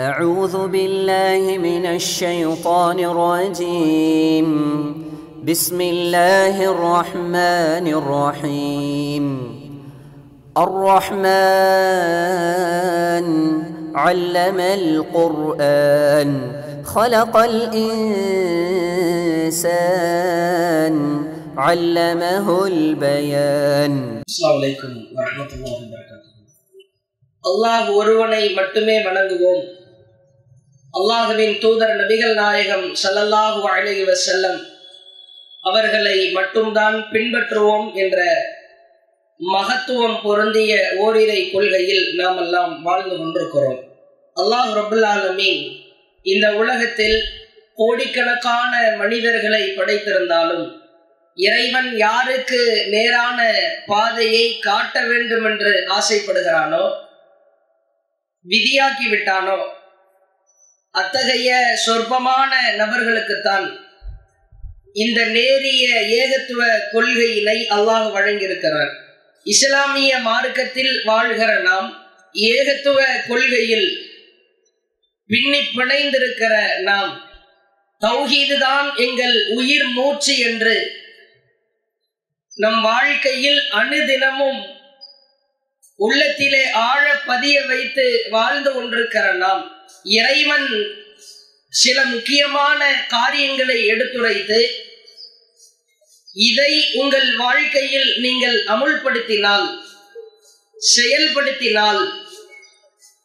أعوذ بالله من الشيطان الرجيم بسم الله الرحمن الرحيم الرحمن علم القرآن خلق الإنسان علمه البيان அஸ்ஸலாமு அலைக்கும் வரஹ்மத்துல்லாஹி வபரகாத்துஹு அல்லாஹ் ஒருவனை மட்டுமே வணங்குவோம் அல்லாஹுவின் தூதர் நபிகள் நாயகம் சல்லல்லாஹு அலைஹி செல்லம் அவர்களை மட்டும்தான் பின்பற்றுவோம் என்ற மகத்துவம் பொருந்திய ஓரிரை கொள்கையில் நாம் எல்லாம் வாழ்ந்து கொண்டிருக்கிறோம். அல்லாஹ் ரபுல்லாலமீன் இந்த உலகத்தில் கோடிக்கணக்கான மனிதர்களை படைத்திருந்தாலும் இறைவன் யாருக்கு நேரான பாதையை காட்ட வேண்டும் என்று ஆசைப்படுகிறானோ விதியாக்கி விட்டானோ அத்தகைய சொற்பமான நபர்களுக்குத்தான் இந்த நேரிய ஏகத்துவ கொள்கையினை அல்லாஹ் வழங்கியிருக்கிறார் இஸ்லாமிய மார்க்கத்தில் வாழ்கிற நாம் ஏகத்துவ கொள்கையில் பின்னி பிணைந்திருக்கிற நாம் தௌஹீதுதான் எங்கள் உயிர் மூச்சு என்று நம் வாழ்க்கையில் அணுதினமும் உள்ளத்திலே ஆழ பதிய வைத்து வாழ்ந்து கொண்டிருக்கிற நாம் இறைவன் சில முக்கியமான காரியங்களை எடுத்துரைத்து இதை உங்கள் வாழ்க்கையில் நீங்கள் அமுல்படுத்தினால் செயல்படுத்தினால்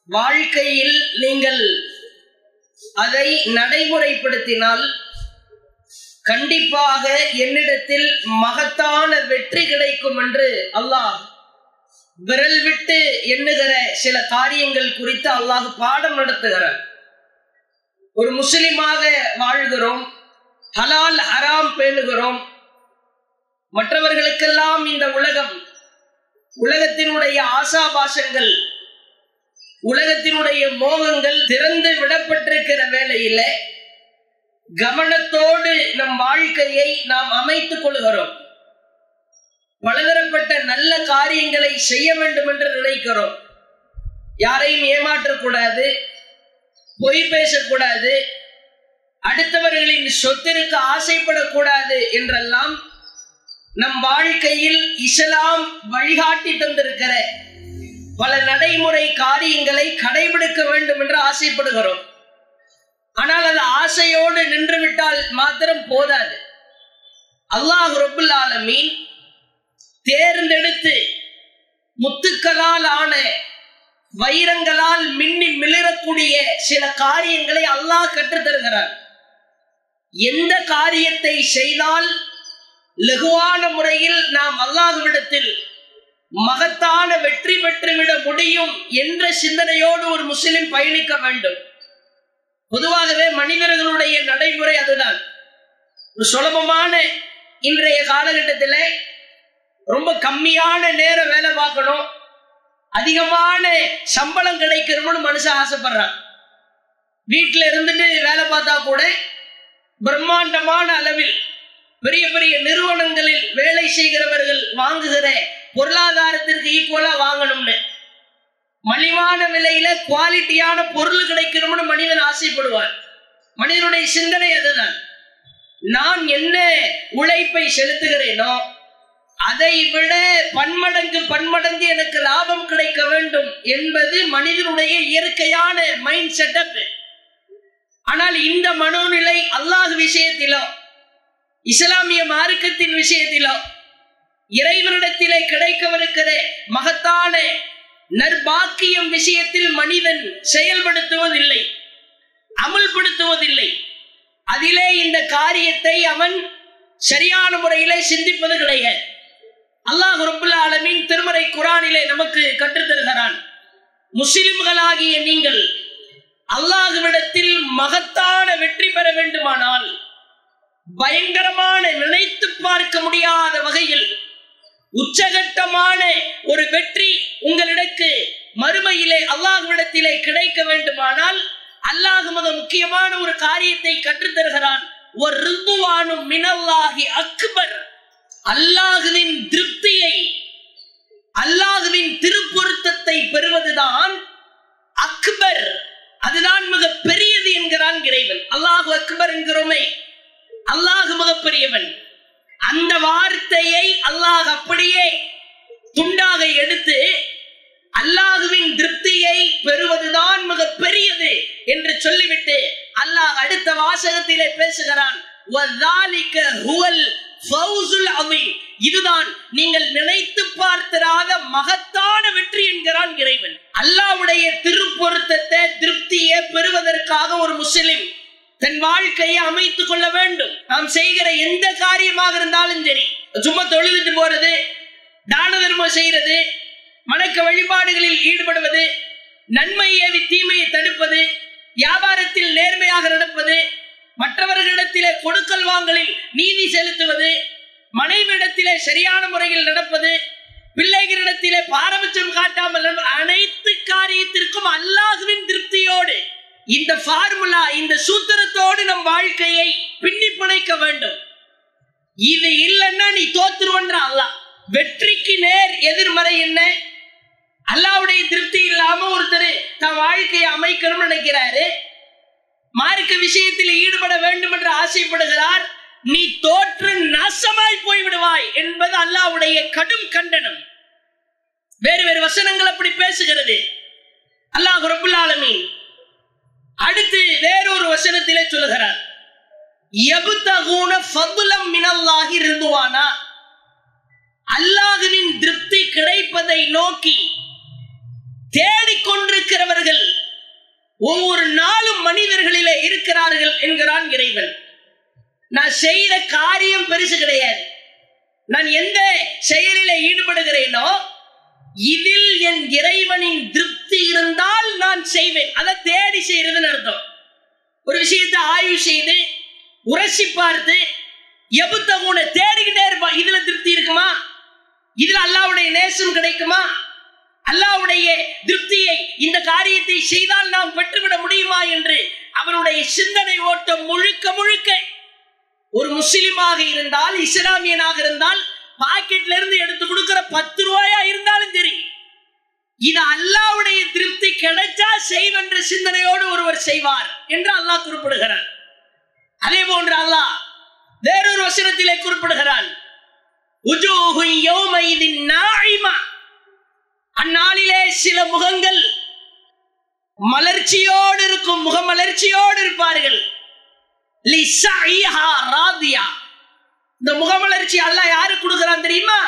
வாழ்க்கையில் நீங்கள் அதை நடைமுறைப்படுத்தினால் கண்டிப்பாக என்னிடத்தில் மகத்தான வெற்றி கிடைக்கும் என்று அல்லாஹ் விரல் விட்டு எண்ணுகிற சில காரியங்கள் குறித்து அல்லாஹ் பாடம் நடத்துகிறார். ஒரு முஸ்லிமாக வாழ்கிறோம் ஹலால் ஹராம் பேணுகிறோம். மற்றவர்களுக்கெல்லாம் இந்த உலகம் உலகத்தினுடைய ஆசாபாசங்கள் உலகத்தினுடைய மோகங்கள் திறந்து விடப்பட்டிருக்கிற வேளையில கவனத்தோடு நம் வாழ்க்கையை நாம் அமைத்துக் கொள்கிறோம். பலதரப்பட்ட நல்ல காரியங்களை செய்ய வேண்டும் என்று நினைக்கிறோம். யாரையும் ஏமாற்றக்கூடாது பொய் பேசக்கூடாது அடுத்தவர்களின் சொத்திற்கு ஆசைப்படக்கூடாது என்றெல்லாம் நம் வாழ்க்கையில் இஸ்லாம் வழிகாட்டி தந்திருக்கிற பல நடைமுறை காரியங்களை கடைபிடிக்க வேண்டும் என்று ஆசைப்படுகிறோம். ஆனால் அது ஆசையோடு நின்றுவிட்டால் மாத்திரம் போதாது. அல்லாஹ் ரபுல் ஆலமீன் தேர்ந்தெடுத்து முத்துக்களால் ஆன வைரங்களால் மின்னி மிளரக்கூடிய சில காரியங்களை அல்லாஹ் கற்றுத்தருகிறார். எந்த காரியத்தை செய்தால் லகுவான முறையில் நாம் அல்லாஹ்விடத்தில் மகத்தான வெற்றி பெற்றுவிட முடியும் என்ற சிந்தனையோடு ஒரு முஸ்லிம் பயணிக்க வேண்டும். பொதுவாகவே மனிதர்களுடைய நடைமுறை அதுதான். ஒரு சுலபமான இன்றைய காலகட்டத்தில் ரொம்ப கம்மியான நேரம் வேலை பார்க்கணும். அதிகமான சம்பளம் கிடைக்கணும்னு மனுஷன் ஆசைப்படுறான். வீட்டில் இருந்துட்டு வேலை பார்த்தா கூட பிரம்மாண்டமான அளவில் பெரிய பெரிய நிறுவனங்களில் வேலை செய்கிறவர்கள் வாங்குகிற பொருளாதாரத்திற்கு ஈக்குவலா வாங்கணும்னு. மலிவான விலையில குவாலிட்டியான பொருள் கிடைக்கணும்னு மனிதன் ஆசைப்படுவார் மனிதனுடைய சிந்தனை அதுதான். நான் என்ன உழைப்பை செலுத்துகிறேனோ அதை விட பன்மடங்கு பன்மடங்கு எனக்கு லாபம் கிடைக்க வேண்டும் என்பது மனிதனுடைய இயற்கையான மைண்ட் செட்டப் ஆனால் இந்த மனோநிலை அல்லாஹ் விஷயத்திலோ இஸ்லாமிய மார்க்கத்தின் விஷயத்திலோ இறைவனிடத்திலே கிடைக்கவிருக்கிற மகத்தான நற்பாக்கியம் விஷயத்தில் மனிதன் செயல்படுத்துவதில்லை அமல்படுத்துவதில்லை. அதிலே இந்த காரியத்தை அவன் சரியான முறையிலே சிந்திப்பது கிடையாது. அல்லாஹ் ரபுல்லா அலமின் திருமறை குரானிலே நமக்கு கற்றுத்தருகிறான் முஸ்லிம்களாகிய நீங்கள் அல்லாஹுவிடத்தில் மகத்தான வெற்றி பெற வேண்டுமானால் பயங்கரமான நினைத்து பார்க்க முடியாத வகையில் உச்சகட்டமான ஒரு வெற்றி உங்களிடக்கு மறுமையிலே அல்லாஹுவிடத்திலே கிடைக்க வேண்டுமானால் அல்லாஹ் மிக முக்கியமான ஒரு காரியத்தை கற்றுத்தருகிறான் ஒரு ரிந்துவானும் மினல்லாகி அக்பர். அல்லாஹுவின் திருப்தியை அல்லாஹுவின் திருப்பொருத்தத்தை பெறுவதுதான் அக்பர். அதுதான் இறைவன். அல்லாஹு அக்பர் என்கிறோமே. அல்லாஹ் மிகப்பெரியவன். அந்த வார்த்தையை அல்லாஹ் அப்படியே துண்டாக எடுத்து அல்லாஹுவின் திருப்தியை பெறுவதுதான் மிக பெரியது என்று சொல்லிவிட்டு அல்லாஹ் அடுத்த வாசகத்திலே பேசுகிறான். இதுதான் நீங்கள் நினைத்து பார்த்திராத மகத்தான வெற்றி என்கிறான் இறைவன். அல்லாவுடைய திருப்பொருத்தத்தை திருப்தியை பெறுவதற்காக ஒரு முஸ்லிம் தன் வாழ்க்கையை அமைத்துக் கொள்ள வேண்டும். நாம் செய்கிற எந்த காரியமாக இருந்தாலும் சரி சும்மா தொழுதுட்டு போறது தான தர்மம் செய்யறது வணக்க வழிபாடுகளில் ஈடுபடுவது நன்மை ஏவி தீமையை தடுப்பது வியாபாரத்தில் நேர்மையாக நடப்பது மற்றவர்களிடத்திலே கொடுக்கல் வாங்கலில் நீதி செலுத்துவது மனைவியிடத்திலே சரியான முறையில் நடப்பது பிள்ளைகளிடத்திலே பாரபட்சம் காட்டாமல் அனைத்து காரியத்திற்கும் அல்லாஹுவின் திருப்தியோடு இந்த ஃபார்முலா இந்த சூத்திரத்தோடு நம் வாழ்க்கையை பின்னி பிணைக்க வேண்டும். இது இல்லைன்னா நீ தோத்துருவன்ற அல்லாஹ். வெற்றிக்கு நேர் எதிர்மறை என்ன? அல்லாவுடைய திருப்தி இல்லாம ஒருத்தர் தன் வாழ்க்கையை அமைக்கணும்னு நினைக்கிறாரு. மார்க்க விஷயத்தில் ஈடுபட வேண்டும் என்று ஆசைப்படுகிறார். நீ தோற்று நாசமாய் போய் விடுவாய் என்பது அல்லாவுடைய கடும் கண்டனம். வேறு வேறு வசனங்கள் அப்படி பேசுகிறது. அல்லாஹ் ரபுல் அடுத்து வேறொரு வசனத்திலே சொல்லுகிறார். எபுத்தகுன ஃபதுலம் மினல்லாஹி இருந்துவானா அல்லாஹுவின் திருப்தி கிடைப்பதை நோக்கி தேடிக்கொண்டிருக்கிறவர்கள் ஒவ்வொரு நாளும் மனிதர்களிலே இருக்கிறார்கள் என்கிறான் இறைவன். நான் செய்கிற காரியம் பெருசு கிடையாது. நான் எந்த செயலில ஈடுபடுகிறேனோ இதில் என் இறைவனின் திருப்தி இருந்தால் நான் செய்வேன். அதை தேடி செய்யறதுன்னு அர்த்தம். ஒரு விஷயத்தை ஆய்வு செய்து உரசி பார்த்து எபுத்தகுன தேடிக்கிட்டே இருப்பான். இதுல திருப்தி இருக்குமா? இதுல அல்லாவுடைய நேசம் கிடைக்குமா? அல்லாவுடைய திருப்தியை இந்த காரியத்தை செய்தால் நாம் பெற்றுவிட முடியுமா என்று அவருடைய சிந்தனை ஓட்டம் முழுக்க முழுக்க ஒரு முஸ்லிமாக இருந்தால் இஸ்லாமியனாக இருந்தால் பாக்கெட்ல இருந்து எடுத்து கொடுக்கிற பத்து ரூபாயா இருந்தாலும் சரி இது அல்லாவுடைய திருப்தி கிடைச்சா செய்வென்ற சிந்தனையோடு ஒருவர் செய்வார் என்று அல்லாஹ் குறிப்பிடுகிறார் அதே போன்று அல்லாஹ் வேறொரு வசனத்திலே குறிப்பிடுகிறான். உஜூஹு யௌமைதின் நாயிமா அந்நாளிலே சில முகங்கள் மலர்ச்சியோடு இருக்கும் முகமலர்ச்சியோடு இருப்பார்கள். இந்த முகமலர்ச்சி அல்லாஹ் யாருக்கு கொடுக்கிறான் தெரியுமா?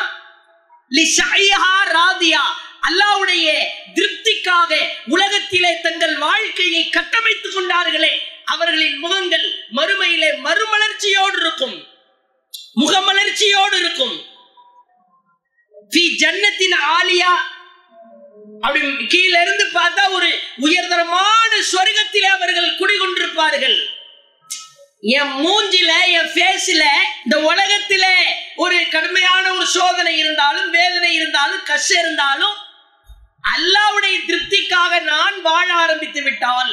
லிசைஹா ராதியா. அல்லாஹ்வுடைய திருப்திக்காக உலகத்திலே தங்கள் வாழ்க்கையை கட்டமைத்துக் கொண்டார்களே. அவர்களின் முகங்கள் மறுமையிலே மறுமலர்ச்சியோடு இருக்கும் முகமலர்ச்சியோடு இருக்கும். ஜன்னத்தின் ஆலியா அப்படி கீழே இருந்து பார்த்தா ஒரு உயர்தரமான சொர்க்கத்தில் அவர்கள் குடிகொண்டிருப்பார்கள். என் மூஞ்சில என் ஃபேஸில் இந்த உலகத்தில ஒரு கடுமையான ஒரு சோதனை இருந்தாலும் வேதனை இருந்தாலும் கஷ்டம் இருந்தாலும் அல்லாவுடைய திருப்திக்காக நான் வாழ ஆரம்பித்து விட்டால்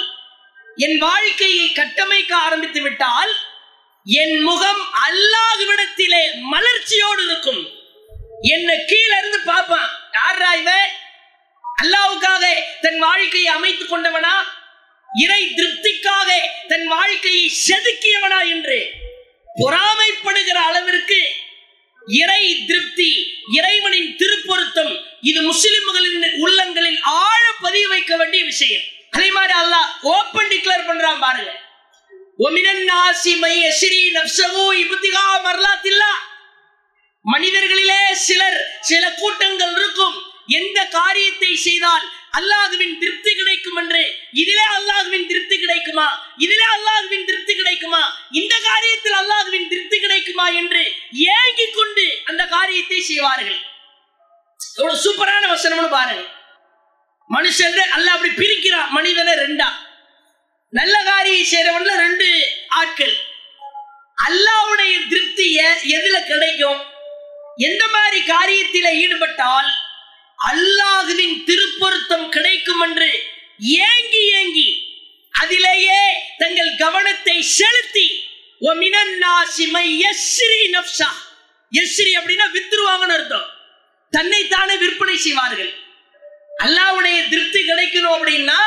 என் வாழ்க்கையை கட்டமைக்க ஆரம்பித்து விட்டால் என் முகம் அல்லாஹ்விடத்திலே மலர்ச்சியோடு இருக்கும். என்ன கீழே இருந்து பார்ப்பான் யார் இவன்? அல்லாவுக்காக தன் வாழ்க்கையை அமைத்துக் கொண்டவனா? இறை திருப்திக்காக தன் வாழ்க்கையை செதுக்கியவனா என்று பொறாமைப்படுகிற அளவிற்கு இறை திருப்தி இறைவனின் திருப்பொருத்தம் இது முஸ்லிம்களின் உள்ளங்களில் ஆழ பதிய வைக்க வேண்டிய விஷயம். அதே மாதிரி அல்லாஹ் ஓப்பன் டிக்ளேர் பண்றான் பாருங்க. ஒமினன் நாசி மை எஸ்ரி நப்சகு இபுத்திகா மர்லாத்தில்லா மனிதர்களிலே சிலர் சில கூட்டங்கள் இருக்கும். எந்த காரியத்தை செய்தால் அல்லாஹுவின் திருப்தி கிடைக்கும் என்று? இதிலே அல்லாஹுவின் திருப்தி கிடைக்குமா? இதிலே அல்லாஹுவின் திருப்தி கிடைக்குமா? இந்த காரியத்தில் அல்லாஹுவின் திருப்தி கிடைக்குமா என்று ஏங்கிக் கொண்டு அந்த காரியத்தை செய்வார்கள். எவ்வளவு சூப்பரான வசனம்னு பாருங்க மனுஷன் அல்ல அப்படி பிரிக்கிறான் மனிதனை ரெண்டா. நல்ல காரியம் செய்யறவன்ல ரெண்டு ஆட்கள். அல்லாவுடைய திருப்தி எ- எதுல கிடைக்கும்? எந்த மாதிரி காரியத்தில ஈடுபட்டால் அல்லாஹுவின் திருப்பொருத்தம் கிடைக்கும் என்று ஏங்கி ஏங்கி அதிலேயே தங்கள் கவனத்தை செலுத்தி அப்படின்னா வித்துருவாங்கன்னு அர்த்தம். தன்னை விற்பனை செய்வார்கள். அல்லாவுடைய திருப்தி கிடைக்கணும் அப்படின்னா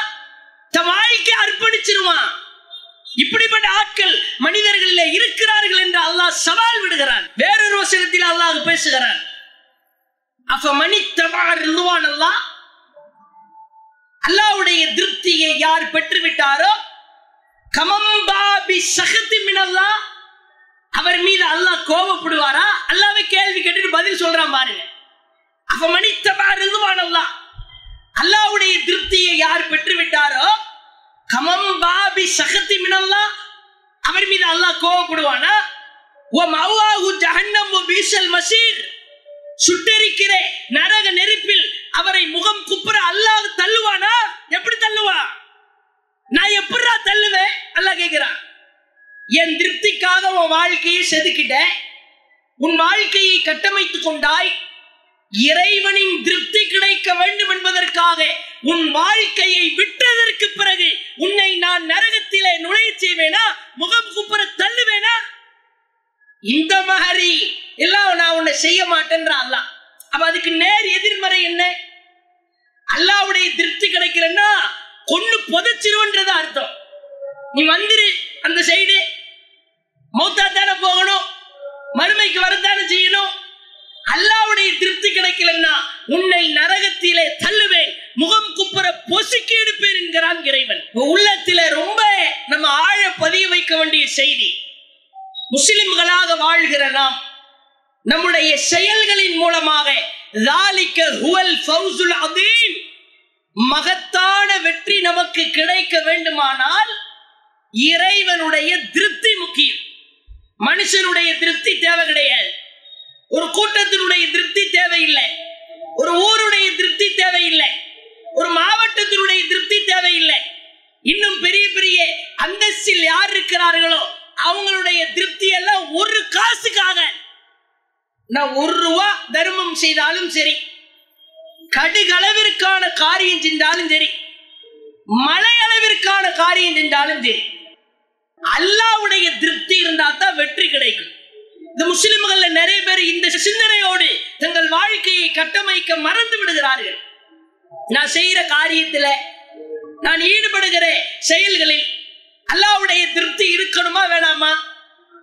தன் வாழ்க்கை அர்ப்பணிச்சிருவான். இப்படிப்பட்ட ஆட்கள் மனிதர்களில் இருக்கிறார்கள் என்று அல்லாஹ் சவால் விடுகிறான். வேறொரு வசனத்தில் அல்லாஹ் பேசுகிறான். அப்ப மணி தபார் அல்லாவுடைய திருப்தியை யார் பெற்று விட்டாரோ கமம்பாபி சகதி மினல்லா. அவர் மீது அல்லாஹ் கோபப்படுவாரா? அல்லாவே கேள்வி கேட்டுட்டு பதில் சொல்றான் பாருங்க. அப்ப மணித்தபார் அல்லாஹ் அல்லாவுடைய திருப்தியை யார் பெற்று விட்டாரோ கமம்பாபி சகதி மினல்லா. அவர் மீது அல்லாஹ் கோபப்படுவானா? ஓ மவ்வாஹு ஜஹன்னம் ஓ பீசல் மசீர். சுட்டரிக்கிற நரக நெருப்பில் அவரை முகம் குப்புற அல்லாஹ் தள்ளுவானா? எப்படி தள்ளுவா? நான் எப்படா தள்ளுவேன்? அல்லாஹ் கேக்குறான் என் திருப்திக்காக உன் வாழ்க்கையை செதுக்கிட்ட உன் வாழ்க்கையை கட்டமைத்துக் கொண்டாய் இறைவனின் திருப்தி கிடைக்க வேண்டும் என்பதற்காக உன் வாழ்க்கையை விட்டதற்கு பிறகு உன்னை நான் நரகத்திலே நுழைய செய்வேனா? முகம் குப்புற தள்ளுவேனா? இந்த மாதிரி எல்லாம் நான் உன்னை செய்ய மாட்டேன்றான் அல்லா அப்ப அதுக்கு நேர் எதிர்மறை என்ன? அல்லாவுடைய திருப்தி கிடைக்கிறன்னா கொண்டு புதைச்சிருவன்றது அர்த்தம். நீ வந்துரு அந்த சைடு. மௌத்தா தானே போகணும். மறுமைக்கு வரத்தானே செய்யணும். அல்லாவுடைய திருப்தி கிடைக்கலன்னா உன்னை நரகத்திலே தள்ளுவேன். முகம் குப்புற பொசுக்கி எடுப்பேன் என்கிறான் இறைவன். உள்ளத்தில ரொம்ப நம்ம ஆழ பதிய வைக்க வேண்டிய செய்தி. முஸ்லிம்களாக வாழ்கிற நாம் நம்முடைய செயல்களின் மூலமாக மகத்தான வெற்றி நமக்கு கிடைக்க வேண்டுமானால் இறைவனுடைய திருப்தி முக்கியம். மனுஷனுடைய திருப்தி தேவை கிடையாது. ஒரு கூட்டத்தினுடைய திருப்தி தேவையில்லை. ஒரு ஊருடைய திருப்தி தேவையில்லை. ஒரு மாவட்டத்தினுடைய திருப்தி தேவையில்லை. இன்னும் பெரிய பெரிய அந்தஸ்தில் யார் இருக்கிறார்களோ அவங்களுடைய திருப்தி எல்லாம் ஒரு காசுக்காக நான் ஒரு ரூபா தர்மம் செய்தாலும் சரி கடுகளவிற்கான காரியம் செஞ்சாலும் சரி மலை அளவிற்கான காரியம் செஞ்சாலும் சரி அல்லாவுடைய திருப்தி இருந்தா தான் வெற்றி கிடைக்கும். இந்த முஸ்லிம்கள் நிறைய பேர் இந்த சிந்தனையோடு தங்கள் வாழ்க்கையை கட்டமைக்க மறந்து விடுகிறார்கள். நான் செய்யற காரியத்துல நான் ஈடுபடுகிற செயல்களில் அல்லாவுடைய திருப்தி இருக்கணுமா வேணாமா?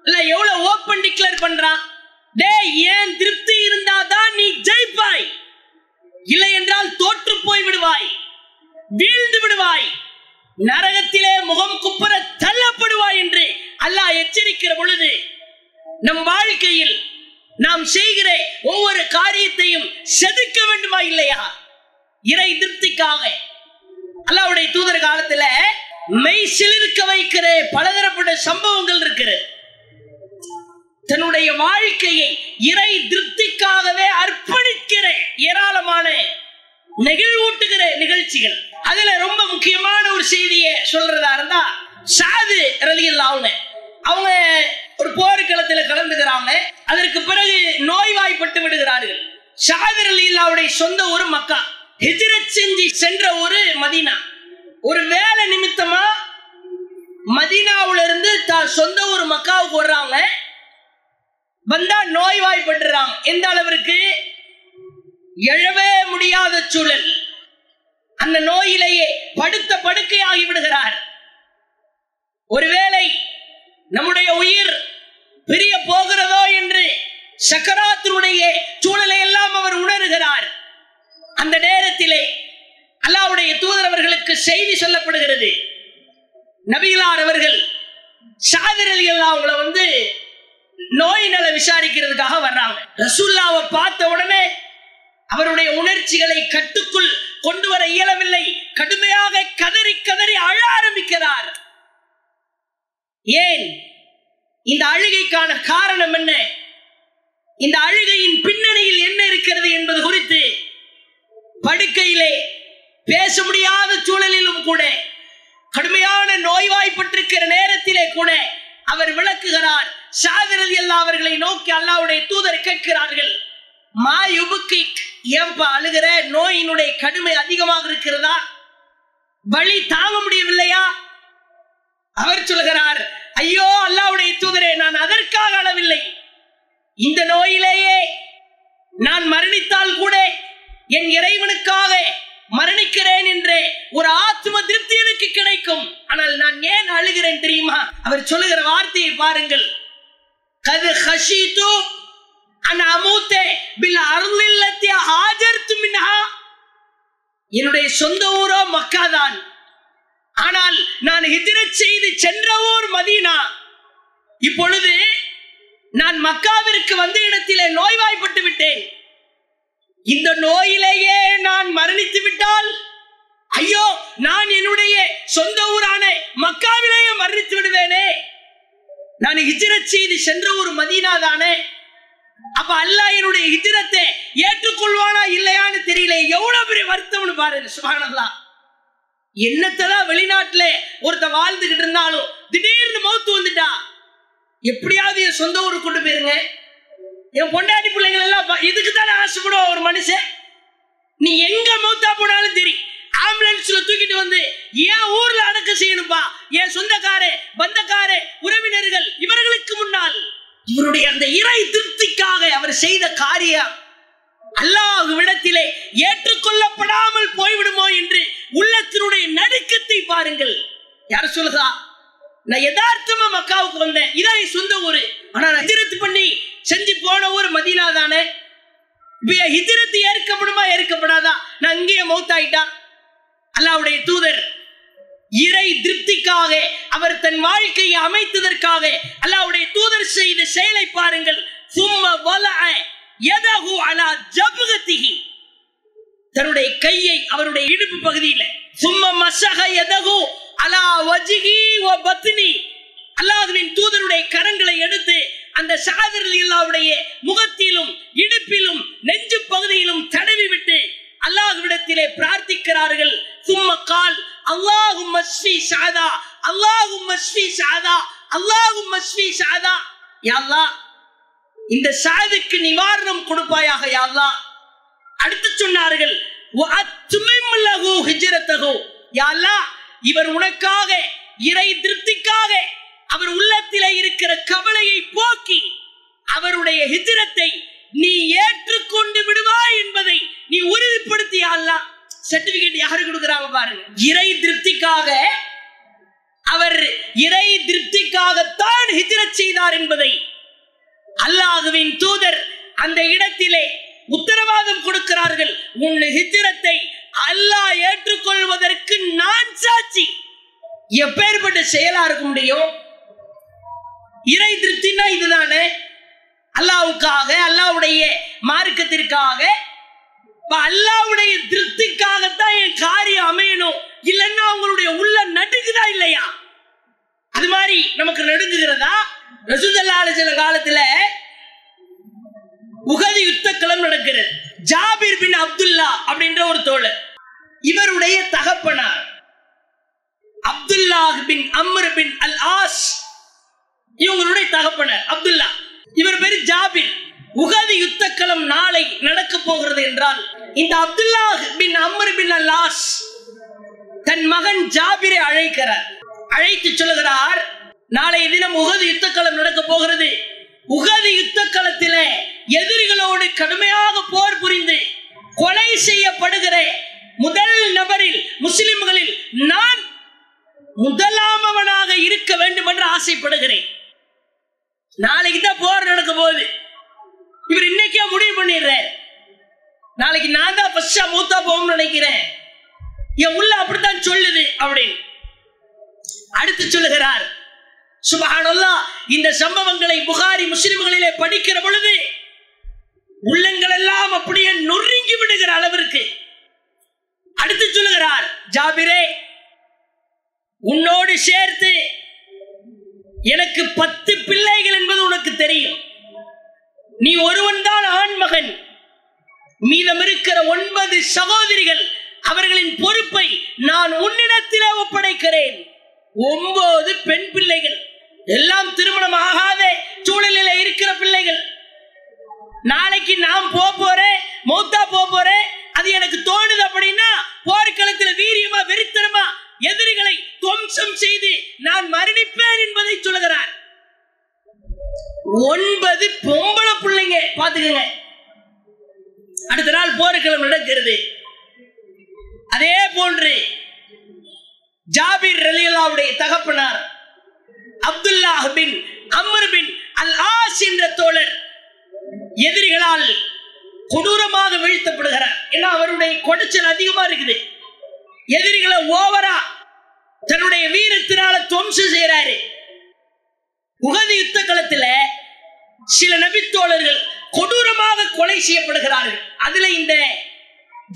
இல்ல எவ்வளவு ஓப்பன் டிக்ளேர் பண்றான்? டே ஏன் திருப்தி இருந்தாதான் நீ ஜெயிப்பாய்? இல்லை என்றால் தோற்று போய் விடுவாய். வீழ்ந்து விடுவாய். நரகத்திலே முகம் குப்புற தள்ளப்படுவாய் என்று அல்லாஹ் எச்சரிக்கிற பொழுது நம் வாழ்க்கையில் நாம் செய்கிற ஒவ்வொரு காரியத்தையும் செதுக்க வேண்டுமா இல்லையா? இறை திருப்திக்காக. அல்லாவுடைய தூதர் காலத்துல மெய் சிலிருக்க வைக்கிற பலதரப்பட்ட சம்பவங்கள் இருக்கிறது. தன்னுடைய வாழ்க்கையை இறை திருப்திக்காகவே அர்ப்பணிக்கிற ஏராளமான நெகிழ்வூட்டுகிற நிகழ்ச்சிகள். அதுல ரொம்ப முக்கியமான ஒரு செய்தியை சொல்றதா இருந்தா சாது ரலியல்லாவுன அவங்க அவங்க ஒரு போர்க்களத்துல கலந்துக்கிறாங்க. அதற்கு பிறகு நோய்வாய்ப்பட்டு விடுகிறார்கள். ஷாதர் அலில்லாவுடைய சொந்த ஒரு மக்கா. ஹிஜ்ரத் செஞ்சு சென்ற ஒரு மதீனா. ஒரு வேலை நிமித்தமா மதீனாவுல இருந்து தான் சொந்த ஒரு மக்காவுக்கு வர்றாங்க. வந்தா நோய்வாய்ப்பட்டுறான். எந்த அளவிற்கு? எழவே முடியாத சூழல். அந்த நோயிலேயே படுத்த படுக்கையாகி விடுகிறார். ஒருவேளை நம்முடைய உயிர் பிரிய போகிறதோ என்று சக்கராத்தினுடைய சூழலை எல்லாம் அவர் உணர்கிறார். அந்த நேரத்திலே அல்லாவுடைய தூதரவர்களுக்கு செய்தி சொல்லப்படுகிறது. நபிகளார் அவர்கள் சாதிரல் எல்லாம் அவங்களை வந்து நோய் நல விசாரிக்கிறதுக்காக வர்றாங்க. ரசூல்லாவை பார்த்த உடனே அவருடைய உணர்ச்சிகளை கட்டுக்குள் கொண்டு வர இயலவில்லை. கடுமையாக கதறி கதறி அழ ஆரம்பிக்கிறார். ஏன்? இந்த அழுகைக்கான காரணம் என்ன? இந்த அழுகையின் பின்னணியில் என்ன இருக்கிறது என்பது குறித்து படுக்கையிலே பேச முடியாத சூழலிலும் கூட கடுமையான நோய்வாய்ப்பட்டிருக்கிற நேரத்திலே கூட அவர் விளக்குகிறார். சாதரதி அல்லா அவர்களை நோக்கி அல்லாவுடைய தூதர் கேட்கிறார்கள் மா யுபுக்கு ஏன்பா அழுகிற? நோயினுடைய கடுமை அதிகமாக இருக்கிறதா? வழி தாங்க முடியவில்லையா? அவர் சொல்கிறார் ஐயோ அல்லாவுடைய தூதரே நான் அதற்காக அளவில்லை இந்த நோயிலேயே நான் மரணித்தால் கூட என் இறைவனுக்காக மரணிக்கிறேன் என்று ஒரு ஆத்ம திருப்தி எனக்கு கிடைக்கும். ஆனால் நான் ஏன் அழுகிறேன் தெரியுமா? அவர் சொல்லுகிற வார்த்தையை பாருங்கள். கது ஹஷீத்து அன் அமூத்தே பில் அருளில்லத்தி ஹாஜர்த்து மின்ஹா. என்னுடைய சொந்த ஊரோ மக்காதான். ஆனால் நான் ஹிஜ்ரத் செய்து சென்ற ஊர் மதீனா. இப்பொழுது நான் மக்காவிற்கு வந்த இடத்திலே நோய்வாய்ப்பட்டு விட்டேன். இந்த நோயிலேயே நான் மரணித்து விட்டால் ஐயோ நான் என்னுடைய சொந்த ஊரான மக்காவிலேயே மரணித்து விடுவேனே. நான் ஹிஜ்ரத் செய்து சென்ற ஒரு மதீனா தானே? அப்ப அல்லாஹ் என்னுடைய ஹிஜ்ரத்தை ஏற்றுக்கொள்வானா இல்லையான்னு தெரியல. எவ்வளவு பெரிய வருத்தம்னு பாருங்க சுபானல்லா என்னத்ததான் வெளிநாட்டுல ஒருத்த வாழ்ந்துகிட்டு இருந்தாலும் திடீர்னு மௌத்து வந்துட்டா? எப்படியாவது என் சொந்த ஊருக்கு கொண்டு போயிருங்க. என் பொண்டாட்டி பிள்ளைகள் எல்லாம் இதுக்கு தானே ஆசைப்படுவோம் ஒரு மனுஷன்? நீ எங்க மௌத்தா போனாலும் தெரியும் ஆம்புலன்ஸ்ல தூக்கிட்டு வந்து என் ஊர்ல அடக்க செய்யணும்பா? என் சொந்தக்காரே பந்தக்காரே உறவினர்கள் இவர்களுக்கு முன்னால் இவருடைய அந்த இறை திருப்திக்காக அவர் செய்த காரியம் அல்லாஹ்விடத்திலே ஏற்றுக்கொள்ளப்படாமல் போய்விடுமோ என்று உள்ளத்தினுடைய நடுக்கத்தை பாருங்கள். யார் சொல்லுதா? நான் யதார்த்தமா மக்காவுக்கு வந்தேன். இதான் என் சொந்த ஊரு. ஆனா நான் பண்ணி செஞ்சு போன ஊர் மதினா தானே இப்ப என் ஏற்கப்படுமா ஏற்கப்படாதா? நான் இங்கேயே மௌத்தாயிட்டா? அல்லாவுடைய தூதர் இறை திருப்திக்காக அவர் தன் வாழ்க்கையை அமைத்ததற்காக அல்லாவுடைய தூதர் செய்த செயலை பாருங்கள். சும்மா அலா தன்னுடைய கையை அவருடைய இடுப்பு பகுதியில சும்மா மசக எதகு அலா வஜிகி வ பத்னி. அல்லாஹ்வின் தூதருடைய கரங்களை எடுத்து அந்த சாதர் அல்லாவுடைய முகத்திலும் இடுப்பிலும் நெஞ்சு பகுதியிலும் தடவி விட்டு அல்லாஹ்விடத்திலே பிரார்த்திக்கிறார்கள். ثم قال اللهم اشفي சாதா اللهم اشفي சாதா اللهم اشفي சாதா يا الله இந்த சாதுக்கு நிவாரணம் கொடுப்பாயாக யா அடுத்து சொன்னார்கள் யா இவர் உனக்காக இறை திருப்திக்காக அவர் உள்ளத்திலே இருக்கிற கவலையை போக்கி அவருடைய ஹிஜரத்தை நீ ஏற்றுக்கொண்டு விடுவாய் என்பதை நீ உறுதிப்படுத்தியா அல்லாஹ் சர்டிபிகேட் யாரு கொடுக்கிறாங்க பாருங்க. இறை திருப்திக்காக அவர் இறை திருப்திக்காகத்தான் ஹிஜ்ரத் செய்தார் என்பதை அல்லாஹுவின் தூதர் அந்த இடத்திலே உத்தரவாதம் கொடுக்கிறார்கள். உன் ஹிஜ்ரத்தை அல்லாஹ் ஏற்றுக்கொள்வதற்கு நான் சாட்சி. எப்பேற்பட்ட செயலா இருக்க முடியும்? இறை திருப்தினா இதுதானே? அல்லாவுக்காக அல்லாவுடைய மார்க்கத்திற்காக அல்லாவுடைய திருப்திக்காகத்தான் என் காரியம் அமையணும். இல்லைன்னா அவங்களுடைய உள்ள நடுங்குதா இல்லையா? அது மாதிரி நமக்கு நடுங்குகிறதா? ரசூதல்லால சில காலத்துல உகதி யுத்த களம் நடக்கிறது. ஜாபிர் பின் அப்துல்லா அப்படின்ற ஒரு தோழர். இவருடைய தகப்பனார் அப்துல்லாஹ் பின் அம்ரு பின் அல் ஆஸ் இவங்களுடைய தகப்பனர் அப்துல்லா. இவர் பேரு ஜாபிர். உகதி யுத்தக்களம் நாளை நடக்க போகிறது என்றால் இந்த அப்துல்லா பின் அம்ர் பின் அல்லாஸ் தன் மகன் ஜாபிரை அழைக்கிறார். அழைத்து சொல்லுகிறார் நாளைய தினம் உகது யுத்தக்களம் நடக்க போகிறது. உகது யுத்த எதிரிகளோடு கடுமையாக போர் புரிந்து கொலை செய்யப்படுகிற முதல் நபரில் முஸ்லிம்களில் நான் முதலாமவனாக இருக்க வேண்டும் என்று ஆசைப்படுகிறேன். நாளைக்கு தான் போர் நடக்க போகுது. இவர் இன்னைக்கே முடிவு பண்ணிடுறேன் நாளைக்கு நான் தான் ஃபர்ஸ்டா மூத்தா போகும்னு நினைக்கிறேன். என் உள்ள அப்படித்தான் சொல்லுது அப்படின்னு. அடுத்து சொல்லுகிறார் சுபஹானல்லா இந்த சம்பவங்களை புகாரி முஸ்லிம்களிலே படிக்கிற பொழுது உள்ளங்கள் எல்லாம் அப்படியே நொறுங்கி விடுகிற அளவிற்கு. அடுத்து சொல்லுகிறார் ஜாபிரே உன்னோடு சேர்த்து எனக்கு பத்து பிள்ளைகள் என்பது உனக்கு தெரியும். நீ ஒருவன் தான் ஆண்மகன். மீதம் இருக்கிற ஒன்பது சகோதரிகள் அவர்களின் பொறுப்பை நான் உன்னிடத்தில் ஒப்படைக்கிறேன். ஒன்பது பெண் பிள்ளைகள். எல்லாம் திருமணம் ஆகாத சூழலில் இருக்கிற பிள்ளைகள். நாளைக்கு நான் போ போறேன் மௌத்தா போ போறேன். அது எனக்கு தோணுது அப்படின்னா போர்க்களத்துல வீரியமா வெறித்தனமா எதிரிகளை துவம்சம் செய்து நான் மரணிப்பேன் என்பதை சொல்லுகிறார். ஒன்பது பொம்பளை பிள்ளைங்க பாத்துக்கங்க அடுத்த நாள் போர்க்களம் நடக்கிறது. அதே போன்று ஜாபிர் ரலியல்லாவுடைய தகப்பனார் Abdullah bin Amr bin al As என்ற தோழர் எதிரிகளால் கொடூரமாக வீழ்த்தப்படுகிறார். ஏன்னா அவருடைய கொடைச்சல் அதிகமா இருக்குது. எதிரிகளை ஓவரா தன்னுடைய வீரத்தினால துவம்சம் செய்யறாரு உகதி யுத்த களத்துல சில நபித்தோழர்கள் கொடூரமாக கொலை செய்யப்படுகிறார்கள். அதுல இந்த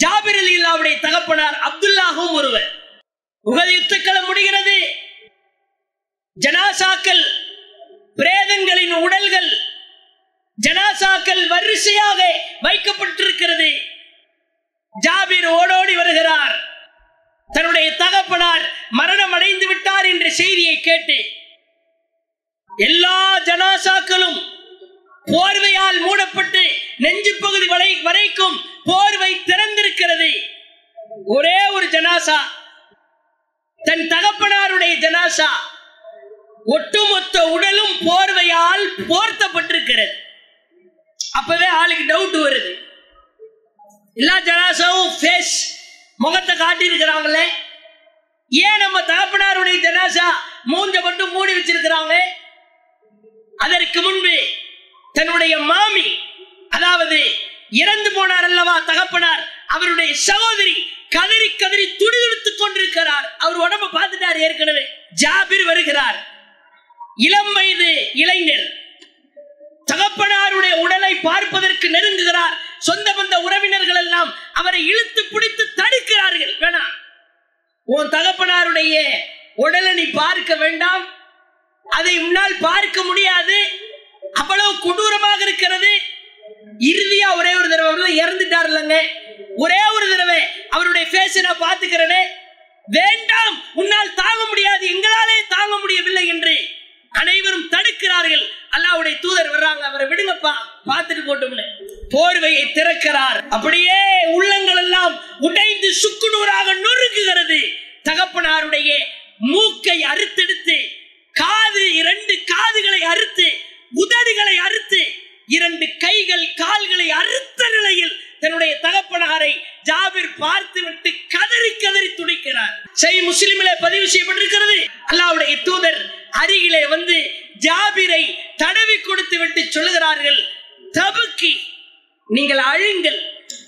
ஜாபிர் அலி இல்லாவுடைய தகப்பனார் அப்துல்லாகவும் ஒருவர். உகது யுத்தக்களம் முடிகிறது. ஜனாசாக்கள் பிரேதங்களின் உடல்கள் ஜனாசாக்கள் வரிசையாக வைக்கப்பட்டிருக்கிறது. ஜாபிர் ஓடோடி வருகிறார். தன்னுடைய தகப்பனார் மரணம் அடைந்து விட்டார் என்ற செய்தியை கேட்டு எல்லா ஜனாசாக்களும் போர்வையால் மூடப்பட்டு நெஞ்சு பகுதி வரை வரைக்கும் போர்வை திறந்திருக்கிறது. ஒரே ஒரு ஜனாசா தன் தகப்பனாருடைய ஜனாசா ஒட்டுமொத்த உடலும் போர்வையால் போர்த்தப்பட்டிருக்கிறது. அப்பவே ஆளுக்கு டவுட் வருது. எல்லா ஜனாசாவும் ஃபேஸ் முகத்தை காட்டி இருக்கிறாங்களே ஏன் நம்ம தகப்பனாருடைய ஜனாசா மூஞ்ச மட்டும் மூடி வச்சிருக்கிறாங்க அதற்கு முன்பு தன்னுடைய மாமி அதாவது இறந்து போனார் அல்லவா தகப்பனார் அவருடைய சகோதரி கதறி கதறி துடிதுடித்துக் கொண்டிருக்கிறார். அவர் உடம்ப பார்த்துட்டார் ஏற்கனவே. ஜாபிர் வருகிறார். இளம் வயது இளைஞர். தகப்பனாருடைய உடலை பார்ப்பதற்கு நெருங்குகிறார். சொந்த பந்த உறவினர்கள் எல்லாம் அவரை இழுத்து பிடித்து தடுக்கிறார்கள். வேணாம் உன் தகப்பனாருடைய உடலை நீ பார்க்க வேண்டாம். அதை உன்னால் பார்க்க முடியாது. அவ்வளவு கொடூரமாக இருக்கிறது. இறுதியா ஒரே ஒரு தடவை அவர் இறந்துட்டார் இல்லைங்க ஒரே ஒரு தடவை அவருடைய ஃபேஸை நான் பார்த்துக்கிறேனே. வேண்டாம் உன்னால் தாங்க முடியாது எங்களாலே தாங்க முடியவில்லை என்று அனைவரும் தடுக்கிறார்கள். அல்லாவுடைய தூதர் வர்றாங்க அவரை விடுங்கப்பா பார்த்துட்டு போட்டோம்னு. போர்வையை திறக்கிறார். அப்படியே உள்ளங்கள் எல்லாம் உடைந்து சுக்குநூறாக நொறுக்குகிறது தகப்பனாருடைய மூக்கை அறுத்தெடுத்து காது இரண்டு காதுகளை அறுத்து உதடுகளை அறுத்து இரண்டு கைகள் கால்களை அறுத்த நிலையில் தன்னுடைய தகப்பனாரை ஜாபிர் பார்த்து விட்டு கதறி கதறி துடிக்கிறார். செய் முஸ்லிமிலே பதிவு செய்யப்பட்டிருக்கிறது. அல்லாவுடைய தூதர் அருகிலே வந்து ஜாபிரை தடவி கொடுத்து விட்டு சொல்லுகிறார்கள் தபுக்கி நீங்கள் அழுங்கள்.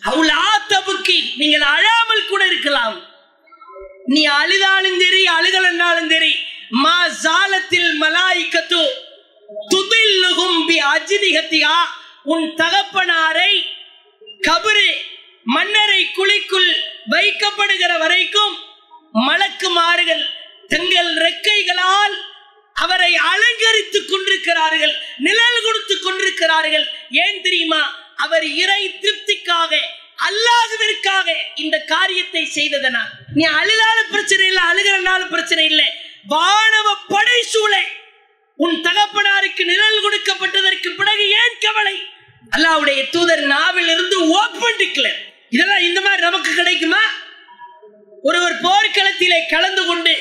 அவ்வளா தபுக்கி நீங்கள் அழாமல் கூட இருக்கலாம். நீ அழுதாலும் சரி அழுகலன்னாலும் சரி மா ஜாலத்தில் மலாய்க்கத்து துதில்லுகும் பி அஜினிகத்தியா உன் தகப்பனாரை கபரு மன்னரை குழிக்குள் வைக்கப்படுகிற வரைக்கும் மலக்குமாறுகள் தங்கள் ரெக்கைகளால் அவரை அலங்கரித்துக் கொண்டிருக்கிறார்கள் நிழல் கொடுத்துக் கொண்டிருக்கிறார்கள். ஏன் தெரியுமா? அவர் இறை திருப்திக்காக அல்லாதவிற்காக இந்த காரியத்தை செய்ததனால். நீ அழுதாலும் பிரச்சனை இல்லை அழுகிறனாலும் பிரச்சனை இல்லை. வானவ படை சூளை உன் தகப்பனாருக்கு நிழல் கொடுக்கப்பட்டதற்கு பிறகு ஏன் கவலை? அல்லாவுடைய தூதர் நாவில் இருந்து ஓப்பன் டிக்ளேர் இதெல்லாம் இந்த மாதிரி நமக்கு கிடைக்குமா? ஒருவர் போர்க்களத்திலே கலந்து கொண்டு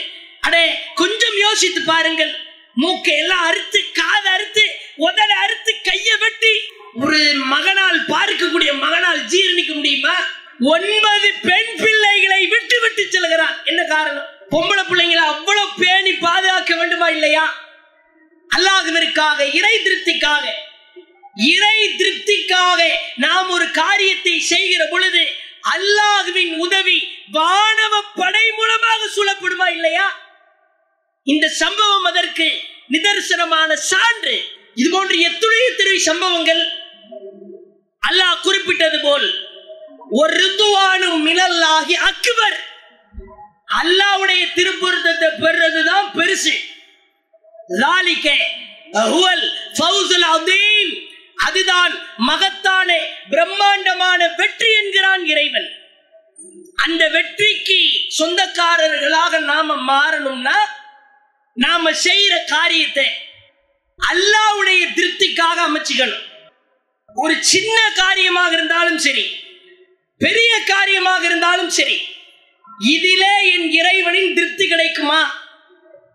அடே கொஞ்சம் யோசித்து பாருங்கள். மூக்கை எல்லாம் அறுத்து காது அறுத்து உதட அறுத்து கைய வெட்டி ஒரு மகனால் பார்க்கக்கூடிய மகனால் ஜீரணிக்க முடியுமா? ஒன்பது பெண் பிள்ளைகளை விட்டு விட்டு செல்கிறான். என்ன காரணம்? பொம்பளை பிள்ளைங்களை அவ்வளவு பேணி பாதுகாக்க வேண்டுமா இல்லையா? அல்லாஹுவிற்காக இறை திருப்திக்காக. இறை திருப்திக்காக நாம் ஒரு காரியத்தை செய்கிற பொழுது அல்லாஹுவின் உதவி வானவ படை மூலமாக சூழப்படுமா இல்லையா? இந்த சம்பவம் அதற்கு நிதர்சனமான சான்று. இது போன்ற எத்துணைய திரு சம்பவங்கள் அல்லாஹ் குறிப்பிட்டது போல் ஒரு ரித்துவானும் மினல்லாகி அக்பர். அல்லாவுடைய திருப்பொருத்தத்தை பெறுறதுதான் பெருசு. அதுதான் மகத்தான பிரம்மாண்டமான வெற்றி என்கிறான் இறைவன். அந்த வெற்றிக்கு சொந்தக்காரர்களாக நாம மாறணும்னா நாம செய்யற காரியத்தை அல்லாவுடைய திருப்திக்காக அமைச்சுக்கணும். ஒரு சின்ன காரியமாக இருந்தாலும் சரி பெரிய காரியமாக இருந்தாலும் சரி இதிலே என் இறைவனின் திருப்தி கிடைக்குமா?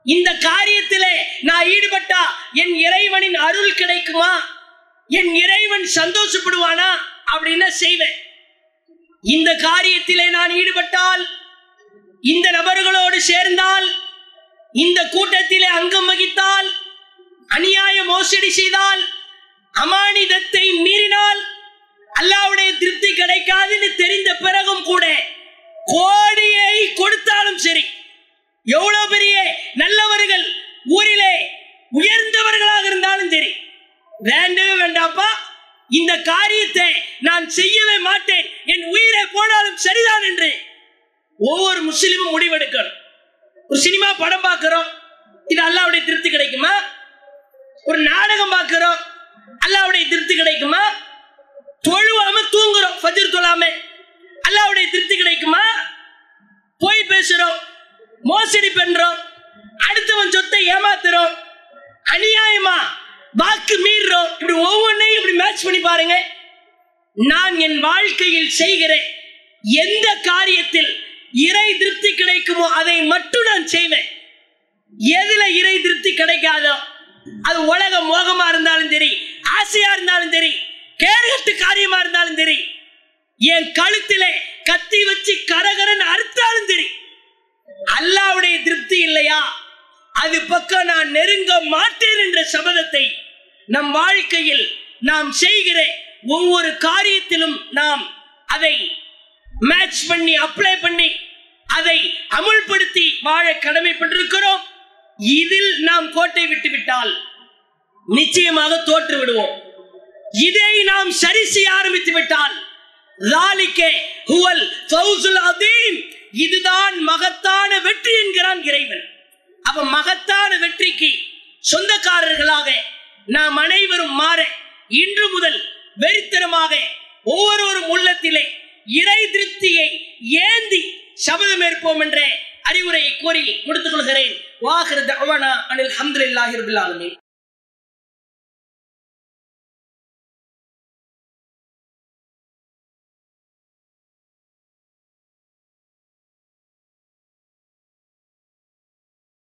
இந்த காரியத்திலே நான் ஈடுபட்டா என் இறைவனின் அருள் கிடைக்குமா? என் இறைவன் சந்தோஷப்படுவானா? அப்படின்னு செய்வேன்? இந்த காரியத்திலே நான் ஈடுபட்டால் இந்த நபர்களோடு சேர்ந்தால் இந்த கூட்டத்திலே அங்கம் வகித்தால் அநியாய மோசடி செய்தால் அமானிதத்தை மீறினால் அல்லாவுடைய திருப்தி கிடைக்காதுன்னு தெரிந்த பிறகும் கூட கோடியை கொடுத்தாலும் சரி எவ்வளவு பெரிய நல்லவர்கள் ஊரிலே உயர்ந்தவர்களாக இருந்தாலும் சரி. வேண்டவே வேண்டாப்பா இந்த காரியத்தை நான் செய்யவே மாட்டேன். என் உயிரை போனாலும் சரிதான் என்று ஒவ்வொரு முஸ்லிமும் முடிவெடுக்கணும். ஒரு சினிமா படம் பார்க்கிறோம். இது அல்லாவுடைய திருப்தி கிடைக்குமா? ஒரு நாடகம் பார்க்கிறோம். அல்லாவுடைய திருப்தி கிடைக்குமா? தொழுவாம தூங்குறோம். ஃபஜ்ர் தொழாம. அல்லாவுடைய திருப்தி கிடைக்குமா? போய் பேசுறோம். மோசடி பண்றோம். அடுத்தவன் சொத்தை ஏமாத்துறோம். அநியாயமா வாக்கு மீறுறோம். இப்படி ஒவ்வொன்றையும் இப்படி மேட்ச் பண்ணி பாருங்க. நான் என் வாழ்க்கையில் செய்கிற எந்த காரியத்தில் இறை திருப்தி கிடைக்குமோ அதை மட்டும் நான் செய்வேன். எதுல இறை திருப்தி கிடைக்காதோ அது உலக மோகமா இருந்தாலும் சரி ஆசையா இருந்தாலும் சரி கேடுகட்டு காரியமா இருந்தாலும் சரி என் கழுத்திலே கத்தி வச்சு கரகரன் அறுத்தாலும் சரி அல்லாவுடைய திருப்தி இல்லையா? அது பக்கம் நான் நெருங்க மாட்டேன் என்ற சபதத்தை நம் வாழ்க்கையில் நாம் செய்கிற ஒவ்வொரு காரியத்திலும் நாம் அதை மேட்ச் பண்ணி அப்ளை பண்ணி அதை அமுல்படுத்தி வாழ கடமைப்பட்டிருக்கிறோம். இதில் நாம் கோட்டை விட்டு விட்டால் நிச்சயமாக தோற்று விடுவோம். இதை நாம் சரி செய்ய ஆரம்பித்து விட்டால் லாலிக்கே ஹுவல் ஃபவுசுல் அதீம் இதுதான் மகத்தான வெற்றி என்கிறான் இறைவன். அப்ப மகத்தான வெற்றிக்கு சொந்தக்காரர்களாக நாம் அனைவரும் மாற இன்று முதல் வெறித்தனமாக ஒவ்வொருவரும் உள்ளத்திலே இறை திருப்தியை ஏந்தி சபதம் ஏற்போம் என்ற அறிவுரையை கூறி கொடுத்துக் கொள்கிறேன். வாஹிர் அவனா அனில் ஹம்துலில்லாஹி